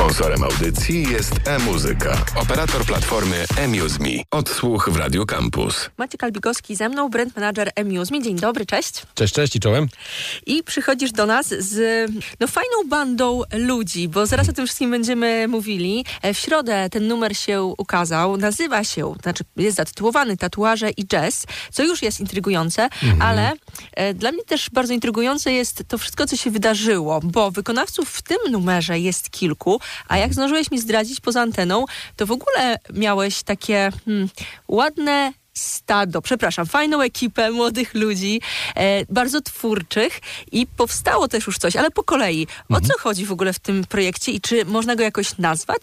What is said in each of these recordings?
Sponsorem audycji jest e-muzyka, operator platformy eMuseMe. Odsłuch w Radio Campus. Maciek Albigowski ze mną, brand manager eMuseMe. Dzień dobry, cześć. Cześć, cześć i czołem. I przychodzisz do nas z no, fajną bandą ludzi, bo zaraz o tym wszystkim będziemy mówili. E, W środę ten numer się ukazał. Nazywa się, znaczy jest zatytułowany Tatuaże i Jazz, co już jest intrygujące, ale e, dla mnie też bardzo intrygujące jest to wszystko, co się wydarzyło, bo wykonawców w tym numerze jest kilku, a jak zdążyłeś mi zdradzić poza anteną, to w ogóle miałeś takie hmm, ładne stado, przepraszam, fajną ekipę młodych ludzi, e, bardzo twórczych i powstało też już coś, ale po kolei. O co chodzi w ogóle w tym projekcie i czy można go jakoś nazwać?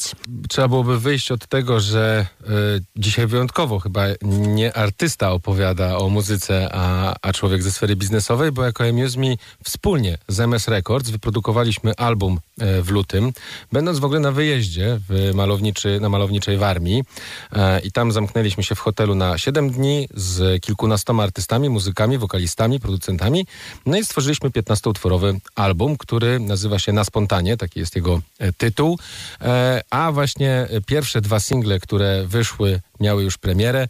Trzeba byłoby wyjść od tego, że y, dzisiaj wyjątkowo chyba nie artysta opowiada o muzyce, a, a człowiek ze sfery biznesowej, bo jako Amuse Me wspólnie z MS Records wyprodukowaliśmy album e, w lutym, będąc w ogóle na wyjeździe w malowniczy, na malowniczej Warmii e, i tam zamknęliśmy się w hotelu na 7 dni z kilkunastoma artystami, muzykami, wokalistami, producentami. No i stworzyliśmy 15-utworowy album, który nazywa się Na Spontanie, taki jest jego e, tytuł. E, a właśnie e, pierwsze dwa single, które wyszły, miały już premierę.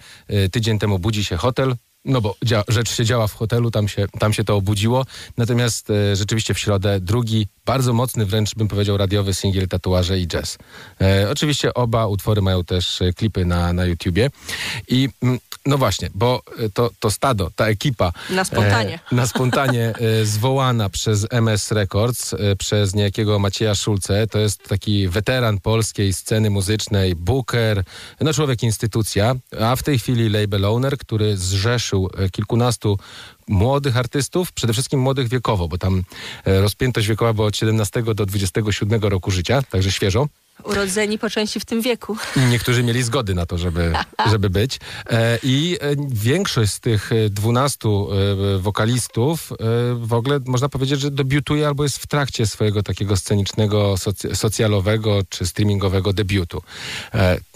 Tydzień temu Budzi się hotel, no bo dzia- rzecz się działa w hotelu, tam się, tam się to obudziło. Natomiast e, rzeczywiście w środę drugi, bardzo mocny, wręcz bym powiedział radiowy singiel Tatuaże i Jazz. E, oczywiście oba utwory mają też e, klipy na, na YouTubie. I mm, no właśnie, bo e, to, to stado, ta ekipa... Na spontanie. E, na spontanie e, zwołana przez MS Records, przez niejakiego Macieja Szulce. To jest taki weteran polskiej sceny muzycznej, booker, no człowiek instytucja, a w tej chwili label owner, który zrzeszył e, kilkunastu młodych artystów, przede wszystkim młodych wiekowo, bo tam e, rozpiętość wiekowa była od 17 do 27 roku życia, także świeżo. Urodzeni po części w tym wieku. Niektórzy mieli zgody na to, żeby, żeby być. E, I większość z tych 12 e, wokalistów w ogóle można powiedzieć, że debiutuje albo jest w trakcie swojego takiego scenicznego, soc- socjalowego czy streamingowego debiutu.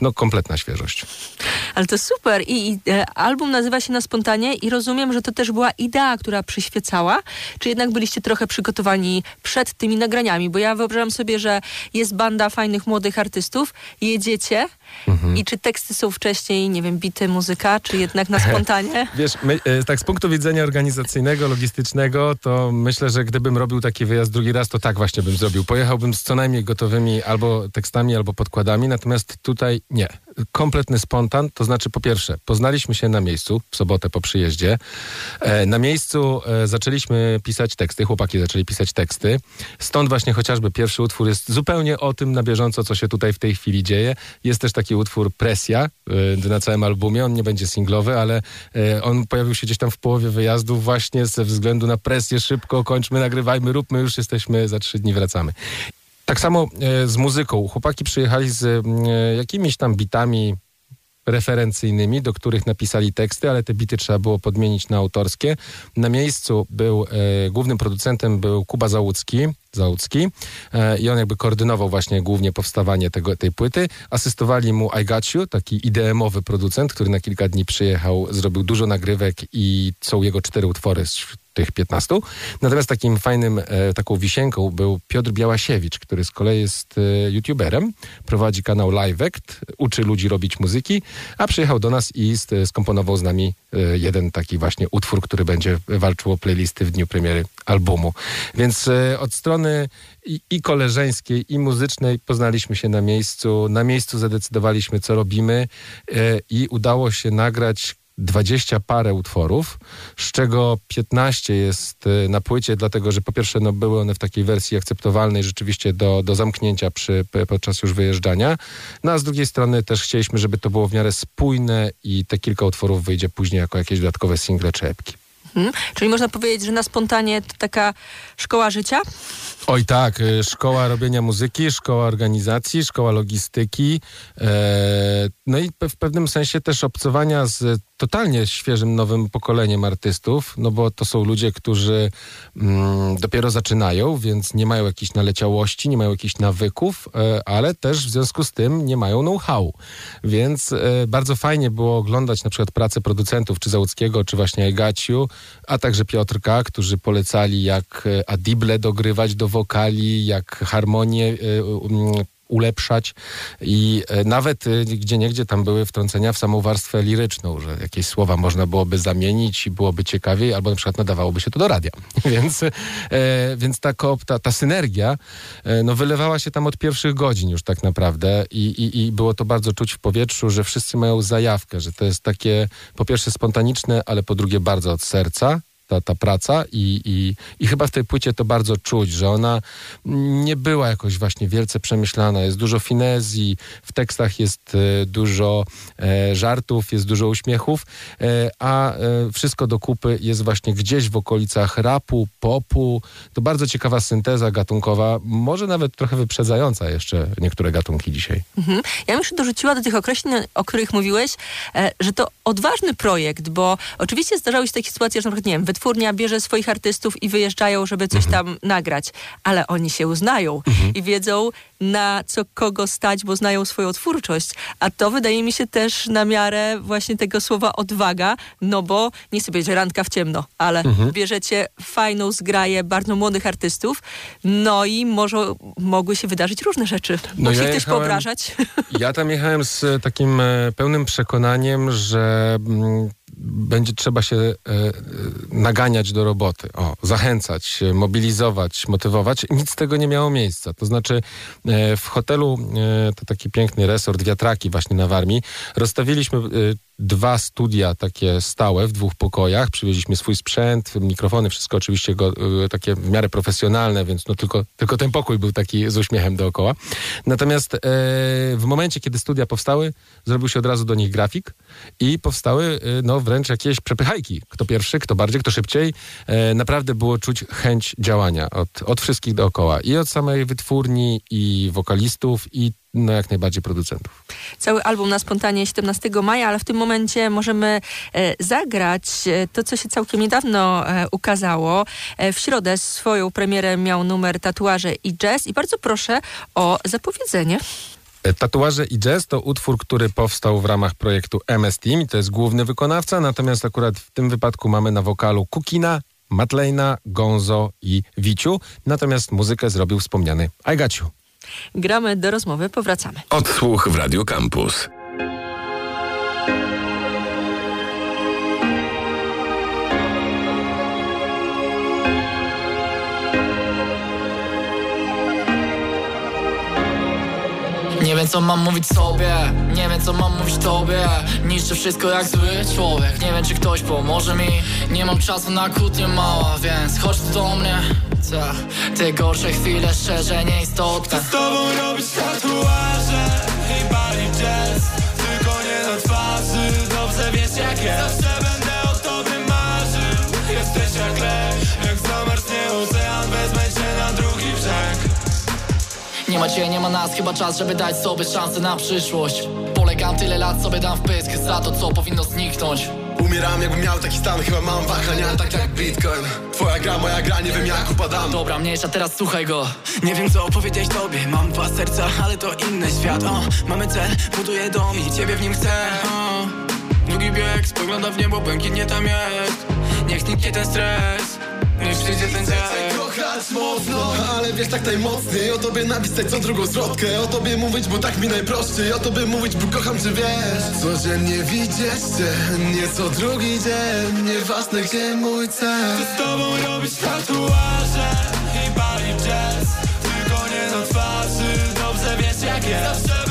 No, kompletna świeżość. Ale to super. I, i e, album nazywa się Na Spontanie i rozumiem, że to też była idea, która przyświecała. Czy jednak byliście trochę przygotowani przed tymi nagraniami? Bo ja wyobrażam sobie, że jest banda fajnych młodych artystów, jedziecie i czy teksty są wcześniej, nie wiem, bity muzyka, czy jednak na spontanie? Wiesz, my, e, tak z punktu widzenia organizacyjnego, logistycznego, to myślę, że gdybym robił taki wyjazd drugi raz, to tak właśnie bym zrobił. Pojechałbym z co najmniej gotowymi albo tekstami, albo podkładami, natomiast tutaj nie. Kompletny spontan, to znaczy po pierwsze, poznaliśmy się na miejscu, w sobotę po przyjeździe. E, na miejscu e, zaczęliśmy pisać teksty, chłopaki zaczęli pisać teksty. Stąd właśnie chociażby pierwszy utwór jest zupełnie o tym na bieżąco, co się tutaj w tej chwili dzieje. Jest też taki utwór Presja e, na całym albumie. On nie będzie singlowy, ale on pojawił się gdzieś tam w połowie wyjazdu właśnie ze względu na presję. Szybko kończmy, nagrywajmy, róbmy, już jesteśmy, za trzy dni wracamy. Tak samo e, z muzyką. Chłopaki przyjechali z e, jakimiś tam bitami referencyjnymi, do których napisali teksty, ale te bity trzeba było podmienić na autorskie. Na miejscu był, e, głównym producentem był Kuba Załucki, Załucki e, i on jakby koordynował właśnie głównie powstawanie tego, tej płyty. Asystowali mu I Got You, taki IDM-owy producent, który na kilka dni przyjechał, zrobił dużo nagrywek i są jego cztery utwory z tych 15. Natomiast takim fajnym, e, taką wisienką był Piotr Białasiewicz, który z kolei jest e, youtuberem, prowadzi kanał LiveAct, uczy ludzi robić muzyki, a przyjechał do nas i skomponował z nami jeden taki właśnie utwór, który będzie walczył o playlisty w dniu premiery albumu. Więc od strony i, i koleżeńskiej, i muzycznej poznaliśmy się na miejscu. Na miejscu zadecydowaliśmy, co robimy e, i udało się nagrać 20 parę utworów, z czego 15 jest e, na płycie, dlatego że po pierwsze no, były one w takiej wersji akceptowalnej rzeczywiście do, do zamknięcia przy, podczas już wyjeżdżania. No a z drugiej strony też chcieliśmy, żeby to było w miarę spójne i te kilka utworów wyjdzie później jako jakieś dodatkowe single czy epki. Mhm. Czyli można powiedzieć, że na spontanie to taka szkoła życia? Oj tak, y, szkoła robienia muzyki, szkoła organizacji, szkoła logistyki, e, no i w pewnym sensie też obcowania z totalnie świeżym, nowym pokoleniem artystów, no bo to są ludzie, którzy mm, dopiero zaczynają, więc nie mają jakiejś naleciałości, nie mają jakichś nawyków, e, ale też w związku z tym nie mają know-how. Więc e, bardzo fajnie było oglądać na przykład pracę producentów, czy Załuckiego, czy właśnie Egaciu, a także Piotrka, którzy polecali jak e, adible dogrywać do wokali, jak harmonię ulepszać. I e, nawet e, gdzie niegdzie tam były wtrącenia w samą warstwę liryczną, że jakieś słowa można byłoby zamienić i byłoby ciekawiej, albo na przykład nadawałoby się to do radia. więc, e, więc ta, ta, ta synergia no, wylewała się tam od pierwszych godzin już tak naprawdę. I, i, i było to bardzo czuć w powietrzu, że wszyscy mają zajawkę, że to jest takie po pierwsze spontaniczne, ale po drugie bardzo od serca ta, ta praca i, i, i chyba w tej płycie to bardzo czuć, że ona nie była jakoś właśnie wielce przemyślana. Jest dużo finezji, w tekstach jest e, dużo e, żartów, jest dużo uśmiechów, e, a wszystko do kupy jest właśnie gdzieś w okolicach rapu, popu. To bardzo ciekawa synteza gatunkowa, może nawet trochę wyprzedzająca jeszcze niektóre gatunki dzisiaj. Mhm. Ja bym jeszcze dorzuciła do tych określeń, o których mówiłeś, że to odważny projekt, bo oczywiście zdarzały się takie sytuacje, że na przykład, nie wiem, wytwórnia bierze swoich artystów i wyjeżdżają, żeby coś mhm. tam nagrać, ale oni się uznają mhm. i wiedzą, na co kogo stać, bo znają swoją twórczość. A to wydaje mi się też na miarę właśnie tego słowa odwaga, no bo nie sobie będzie randka w ciemno, ale mhm. bierzecie fajną zgraję bardzo młodych artystów, no i może mogły się wydarzyć różne rzeczy. No Mogli ja też poobrażać. Ja tam jechałem z takim e, pełnym przekonaniem, że mm, będzie trzeba się e, naganiać do roboty, o, zachęcać, mobilizować, motywować. Nic z tego nie miało miejsca. To znaczy e, w hotelu, e, to taki piękny resort, wiatraki właśnie na Warmii, rozstawiliśmy e, dwa studia takie stałe w dwóch pokojach. Przywieźliśmy swój sprzęt, mikrofony, wszystko oczywiście go, takie w miarę profesjonalne, więc no tylko, tylko ten pokój był taki z uśmiechem dookoła. Natomiast e, w momencie, kiedy studia powstały, zrobił się od razu do nich grafik i powstały no wręcz jakieś przepychajki. Kto pierwszy, kto bardziej, kto szybciej. E, naprawdę było czuć chęć działania od, od wszystkich dookoła. I od samej wytwórni, i wokalistów, i no jak najbardziej producentów. Cały album na spontanie 17 maja, ale w tym momencie możemy e, zagrać e, to, co się całkiem niedawno e, ukazało. W środę swoją premierę miał numer Tatuaże i Jazz i bardzo proszę o zapowiedzenie. Tatuaże i Jazz to utwór, który powstał w ramach projektu MS Team i to jest główny wykonawca, natomiast akurat w tym wypadku mamy na wokalu Kukina, Matlejna, Gonzo i Wiciu, natomiast muzykę zrobił wspomniany Ajgaciu. Gramy do rozmowy, powracamy. Odsłuch w Radio Campus. Co mam mówić sobie, nie wiem co mam mówić tobie. Niszczę wszystko jak zły człowiek, nie wiem czy ktoś pomoże mi. Nie mam czasu na kłótnie mała, więc chodź tu do mnie. Ta, Te gorsze chwile szczerze nieistotne. Chcę z tobą robić tatuaże i bawić jazz. Tylko nie na twarzy, dobrze wiesz jak jest. Zawsze będę o tobie marzył. Jesteś jak lek, Nie ma cię, nie ma nas, chyba czas, żeby dać sobie szansę na przyszłość. Polegam tyle lat, sobie dam w pysk za to, co powinno zniknąć. Umieram jakbym miał taki stan, chyba mam wahania tak jak Bitcoin. Twoja gra, moja gra, nie wiem jak upadam. Dobra, mniejsza, teraz słuchaj go. Nie wiem co powiedzieć tobie, mam dwa serca, ale to inny świat. O, Mamy cel, buduję dom i ciebie w nim chcę. O. Długi bieg, spogląda w niebo, błękitnie tam jest. Niech zniknie ten stres, niech przyjdzie ten dzień. Kochać mocno, ale wiesz tak najmocniej. O tobie napisać co drugą zwrotkę. O tobie mówić, bo tak mi najprościej. O tobie mówić, bo kocham cię, wiesz. Codziennie widzieć cię, nie co drugi dzień. Nieważne gdzie mój cel. Chcę z tobą robić tatuaże i bawić jazz. Tylko nie na twarzy, dobrze wiesz jak jest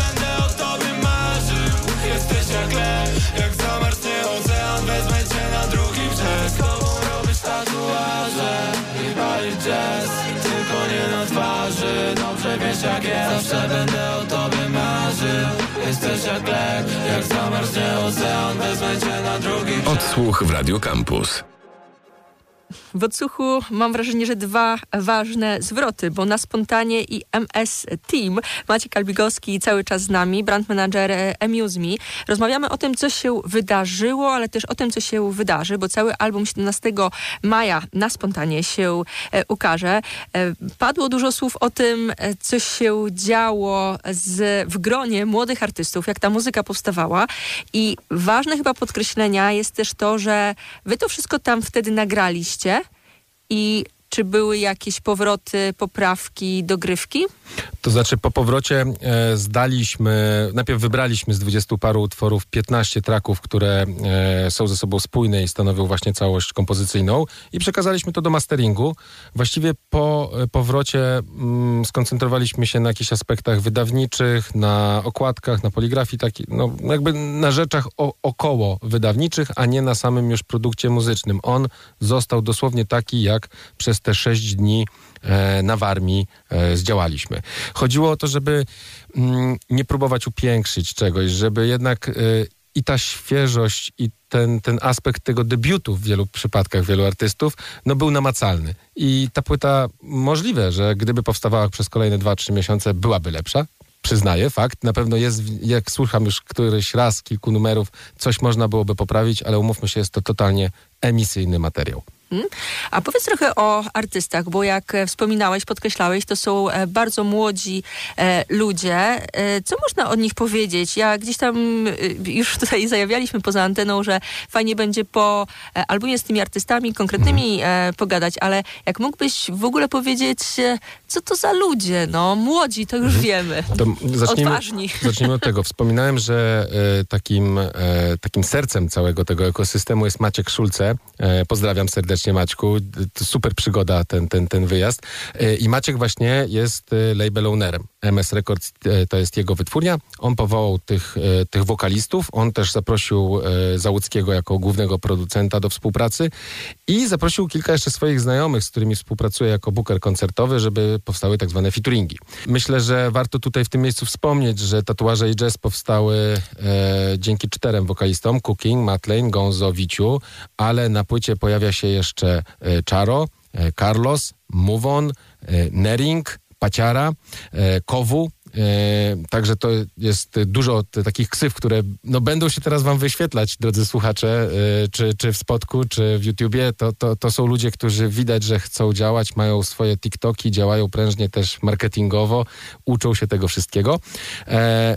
Zawsze będę o tobie marzył Jesteś jak lek, jak zamarznie ocean Wezmę cię na drugi brzeg Odsłuch w Radio Campus. W odsłuchu mam wrażenie, że dwa ważne zwroty, bo na spontanie i MS Team Maciek Albigowski cały czas z nami, brand manager e, Amuse Me. Rozmawiamy o tym, co się wydarzyło, ale też o tym, co się wydarzy, bo cały album 17 maja na spontanie się e, ukaże. E, Padło dużo słów o tym, co się działo z, w gronie młodych artystów, jak ta muzyka powstawała i ważne chyba podkreślenia jest też to, że wy to wszystko tam wtedy nagraliście i czy były jakieś powroty, poprawki, dogrywki? To znaczy po powrocie e, zdaliśmy, najpierw wybraliśmy z 20 paru utworów 15 traków, które e, są ze sobą spójne i stanowią właśnie całość kompozycyjną i przekazaliśmy to do masteringu. Właściwie po e, powrocie mm, skoncentrowaliśmy się na jakichś aspektach wydawniczych, na okładkach, na poligrafii, taki, no jakby na rzeczach o, około wydawniczych, a nie na samym już produkcie muzycznym. On został dosłownie taki, jak przez te 6 dni e, na Warmii e, zdziałaliśmy. Chodziło o to, żeby mm, nie próbować upiększyć czegoś, żeby jednak e, i ta świeżość i ten, ten aspekt tego debiutu w wielu przypadkach wielu artystów, no był namacalny. I ta płyta możliwe, że gdyby powstawała przez kolejne 2-3 miesiące, byłaby lepsza. Przyznaję, fakt. Na pewno jest, jak słucham już któryś raz kilku numerów, coś można byłoby poprawić, ale umówmy się, jest to totalnie emisyjny materiał. A powiedz trochę o artystach, bo jak e, wspominałeś, podkreślałeś, to są e, bardzo młodzi e, ludzie. Co można o nich powiedzieć? Ja gdzieś tam już tutaj zajawialiśmy poza anteną, że fajnie będzie po albumie z tymi artystami konkretnymi e, pogadać, ale jak mógłbyś w ogóle powiedzieć, co to za ludzie? No, młodzi to już wiemy. To zacznijmy, Odważni. zacznijmy od tego. Wspominałem, że takim, takim sercem całego tego ekosystemu jest Maciek Szulce. Pozdrawiam serdecznie Maćku. To super przygoda ten, ten, ten wyjazd. E, I Maciek właśnie jest e, label ownerem. MS Records e, to jest jego wytwórnia. On powołał tych, e, tych wokalistów. On też zaprosił e, Załuckiego jako głównego producenta do współpracy i zaprosił kilka jeszcze swoich znajomych, z którymi współpracuje jako booker koncertowy, żeby powstały tak zwane featuringi. Myślę, że warto tutaj w tym miejscu wspomnieć, że tatuaże i jazz powstały e, dzięki czterem wokalistom, Cooking, Matlane, Gonzo, Wiciu, ale na płycie pojawia się jeszcze Charo, Carlos, Muvon, e, Nering, Paciara, e, Kowu. E, także to jest dużo takich ksyw, które no, będą się teraz wam wyświetlać, drodzy słuchacze, e, czy, czy w Spotku, czy w YouTubie. To, to, to są ludzie, którzy widać, że chcą działać, mają swoje TikToki, działają prężnie też marketingowo, uczą się tego wszystkiego.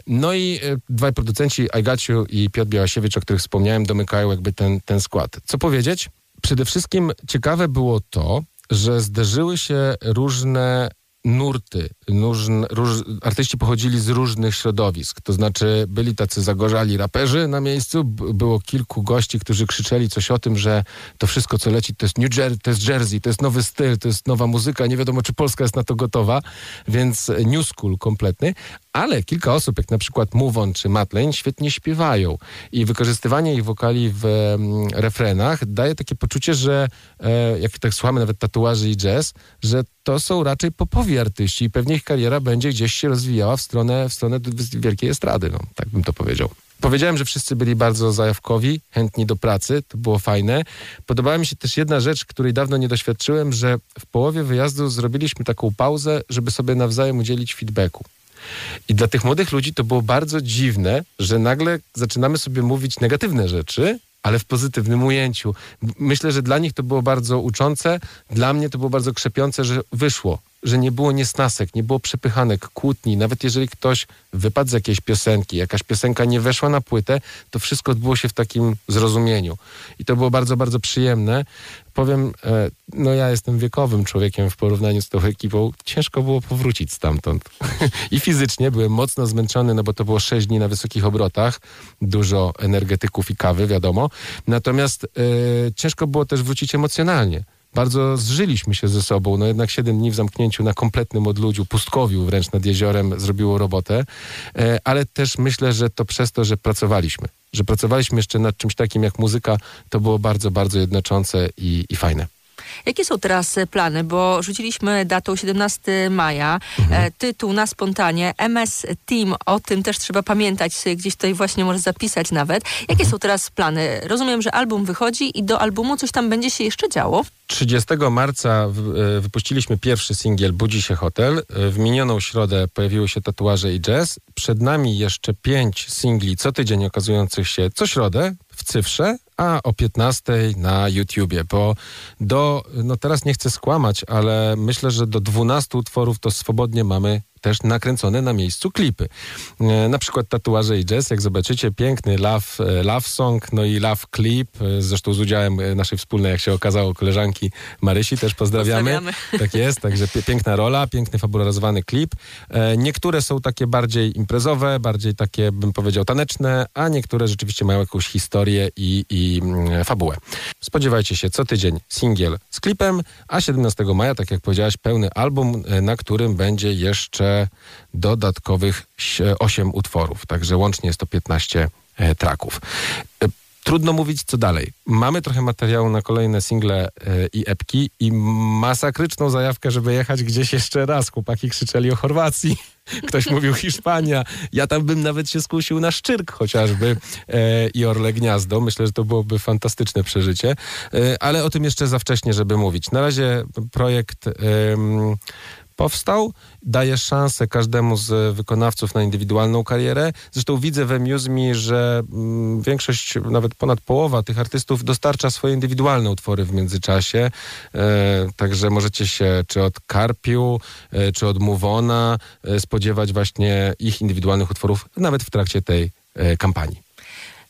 No i dwaj producenci, Ajgaciu i Piotr Białasiewicz, o których wspomniałem, domykają jakby ten, ten skład. Co powiedzieć? Przede wszystkim ciekawe było to, że zderzyły się różne nurty. Różn, róż, artyści pochodzili z różnych środowisk. To znaczy byli tacy zagorzali raperzy na miejscu. Było kilku gości, którzy krzyczeli coś o tym, że to wszystko, co leci, to jest New Jersey, to jest Jersey, to jest nowy styl, to jest nowa muzyka. Nie wiadomo, czy Polska jest na to gotowa, więc e, new school kompletny. Ale kilka osób, jak na przykład Muvon czy Matlane, świetnie śpiewają. I wykorzystywanie ich wokali w mm, refrenach daje takie poczucie, że e, jak tak słuchamy nawet tatuaży i jazz, że to są raczej popowi artyści i pewnie ich kariera będzie gdzieś się rozwijała w stronę, w stronę wielkiej estrady, no, tak bym to powiedział. Powiedziałem, że wszyscy byli bardzo zajawkowi, chętni do pracy, to było fajne. Podobała mi się też jedna rzecz, której dawno nie doświadczyłem, że w połowie wyjazdu zrobiliśmy taką pauzę, żeby sobie nawzajem udzielić feedbacku. I dla tych młodych ludzi to było bardzo dziwne, że nagle zaczynamy sobie mówić negatywne rzeczy, ale w pozytywnym ujęciu. Myślę, że dla nich to było bardzo uczące, dla mnie to było bardzo krzepiące, że wyszło, że nie było niesnasek, nie było przepychanek, kłótni. Nawet jeżeli ktoś wypadł z jakiejś piosenki, jakaś piosenka nie weszła na płytę, to wszystko odbyło się w takim zrozumieniu. I to było bardzo, bardzo przyjemne. Powiem, e, no ja jestem wiekowym człowiekiem w porównaniu z tą ekipą. Ciężko było powrócić stamtąd. I fizycznie byłem mocno zmęczony, no bo to było sześć dni na wysokich obrotach. Dużo energetyków i kawy, wiadomo. Natomiast e, ciężko było też wrócić emocjonalnie. Bardzo zżyliśmy się ze sobą. No jednak siedem dni w zamknięciu na kompletnym odludziu, pustkowiu wręcz nad jeziorem zrobiło robotę. E, ale też myślę, że to przez to, że pracowaliśmy. Że pracowaliśmy jeszcze nad czymś takim jak muzyka, to było bardzo, bardzo jednoczące i, i fajne. Jakie są teraz e, plany? Bo rzuciliśmy datą 17 maja. Mhm. E, tytuł na spontanie. MS Team, o tym też trzeba pamiętać. Sobie Gdzieś tutaj właśnie możesz zapisać nawet. Jakie Mhm. są teraz plany? Rozumiem, że album wychodzi i do albumu coś tam będzie się jeszcze działo. 30 marca e, wypuściliśmy pierwszy singiel Budzi się hotel. E, W minioną środę pojawiły się tatuaże i jazz. Przed nami jeszcze pięć singli co tydzień okazujących się co środę w cyfrze, a o 15 na YouTubie, bo do, no teraz nie chcę skłamać, ale myślę, że do 12 utworów to swobodnie mamy też nakręcone na miejscu klipy. E, na przykład tatuaże i jazz, jak zobaczycie, piękny love, e, love song, no i love clip, e, zresztą z udziałem naszej wspólnej, jak się okazało, koleżanki Marysi, też pozdrawiamy. Pozdrawiamy. Tak jest, także piękna rola, piękny fabularyzowany klip. Niektóre są takie bardziej imprezowe, bardziej takie, bym powiedział, taneczne, a niektóre rzeczywiście mają jakąś historię i, i mm, fabułę. Spodziewajcie się co tydzień singiel z klipem, a 17 maja, tak jak powiedziałaś, pełny album, na którym będzie jeszcze dodatkowych 8 utworów, także łącznie jest to 15 e, traków. E, Trudno mówić, co dalej. Mamy trochę materiału na kolejne single e, i epki i masakryczną zajawkę, żeby jechać gdzieś jeszcze raz. Chłopaki krzyczeli o Chorwacji, ktoś mówił Hiszpania. Ja tam bym nawet się skusił na Szczyrk chociażby e, i Orle Gniazdo. Myślę, że to byłoby fantastyczne przeżycie, ale o tym jeszcze za wcześnie, żeby mówić. Na razie projekt... powstał, daje szansę każdemu z wykonawców na indywidualną karierę. Zresztą widzę we Muse Me, że mm, większość, nawet ponad połowa tych artystów dostarcza swoje indywidualne utwory w międzyczasie. E, także możecie się czy od Karpiu, e, czy od Muvona e, spodziewać właśnie ich indywidualnych utworów nawet w trakcie tej kampanii.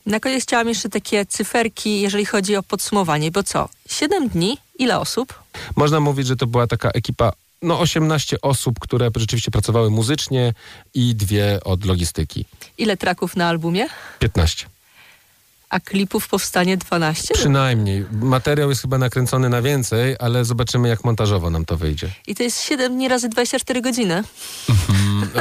Na koniec chciałam jeszcze takie cyferki, jeżeli chodzi o podsumowanie, bo co? Siedem dni? Ile osób? Można mówić, że to była taka ekipa no 18 osób, które rzeczywiście pracowały muzycznie i dwie od logistyki. Ile traków na albumie? 15. A klipów powstanie 12? Przynajmniej. Materiał jest chyba nakręcony na więcej, ale zobaczymy, jak montażowo nam to wyjdzie. I to jest 7 dni razy 24 godziny.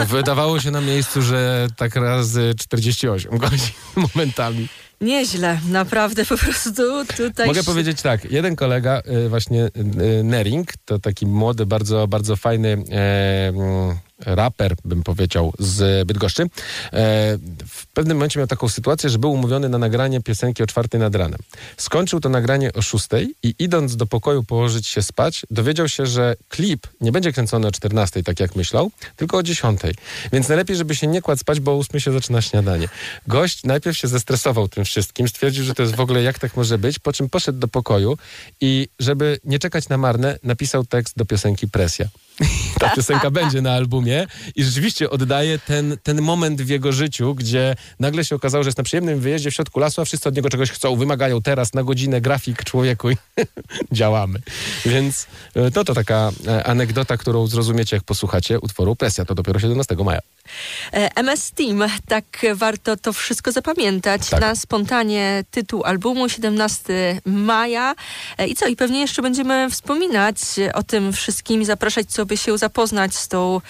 Wydawało się na miejscu, że tak razy 48 godzin momentami. Nieźle, naprawdę po prostu tutaj... Mogę powiedzieć tak, jeden kolega, y, właśnie y, Nering, to taki młody, bardzo, bardzo fajny e, mm, raper, bym powiedział, z Bydgoszczy. E, w pewnym momencie miał taką sytuację, że był umówiony na nagranie piosenki o czwartej nad ranem. Skończył to nagranie o szóstej i idąc do pokoju położyć się spać, dowiedział się, że klip nie będzie kręcony o 14, tak jak myślał, tylko o 10. Więc najlepiej, żeby się nie kładł spać, bo o 8 się zaczyna śniadanie. Gość najpierw się zestresował tym wszystkim, stwierdził, że to jest w ogóle jak tak może być, po czym poszedł do pokoju i żeby nie czekać na marne, napisał tekst do piosenki Presja. Ta piosenka będzie na albumie i rzeczywiście oddaje ten, ten moment w jego życiu, gdzie nagle się okazało, że jest na przyjemnym wyjeździe w środku lasu, a wszyscy od niego czegoś chcą, wymagają teraz na godzinę grafik człowieku i działamy. Więc e, to to taka e, anegdota, którą zrozumiecie, jak posłuchacie utworu Presja. To dopiero 17 maja. E, MS Team, tak warto to wszystko zapamiętać. Tak. Na spontanie tytuł albumu 17 maja. E, I co? I pewnie jeszcze będziemy wspominać o tym wszystkim i zapraszać, co by się zapoznać z tą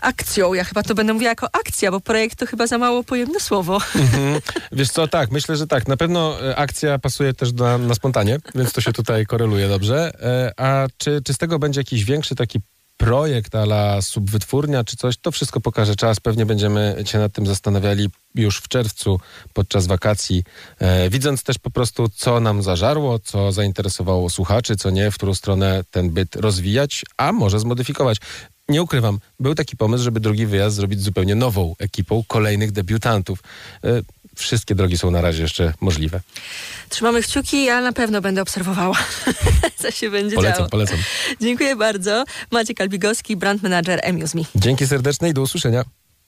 akcją. Ja chyba to będę mówiła jako akcja, bo projekt to chyba za mało pojemne słowo. Mhm. Wiesz co, tak, myślę, że tak. Na pewno e, akcja pasuje też na, na spontanie, więc to się tutaj koreluje dobrze. A czy, czy z tego będzie jakiś większy taki projekt ala subwytwórnia czy coś, to wszystko pokaże czas. Pewnie będziemy się nad tym zastanawiali już w czerwcu podczas wakacji, e, widząc też po prostu, co nam zażarło, co zainteresowało słuchaczy, co nie, w którą stronę ten byt rozwijać, a może zmodyfikować. Nie ukrywam, był taki pomysł, żeby drugi wyjazd zrobić zupełnie nową ekipą kolejnych debiutantów. E, wszystkie drogi są na razie jeszcze możliwe. Trzymamy kciuki, ja na pewno będę obserwowała, co się będzie Polecam, działo. polecam. Dziękuję bardzo. Maciek Albigowski, brand manager Amuse Me. Dzięki serdeczne i do usłyszenia.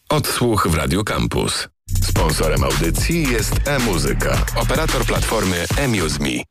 Odsłuch w Radio Campus. Sponsorem audycji jest e-muzyka, operator platformy eMuseMe.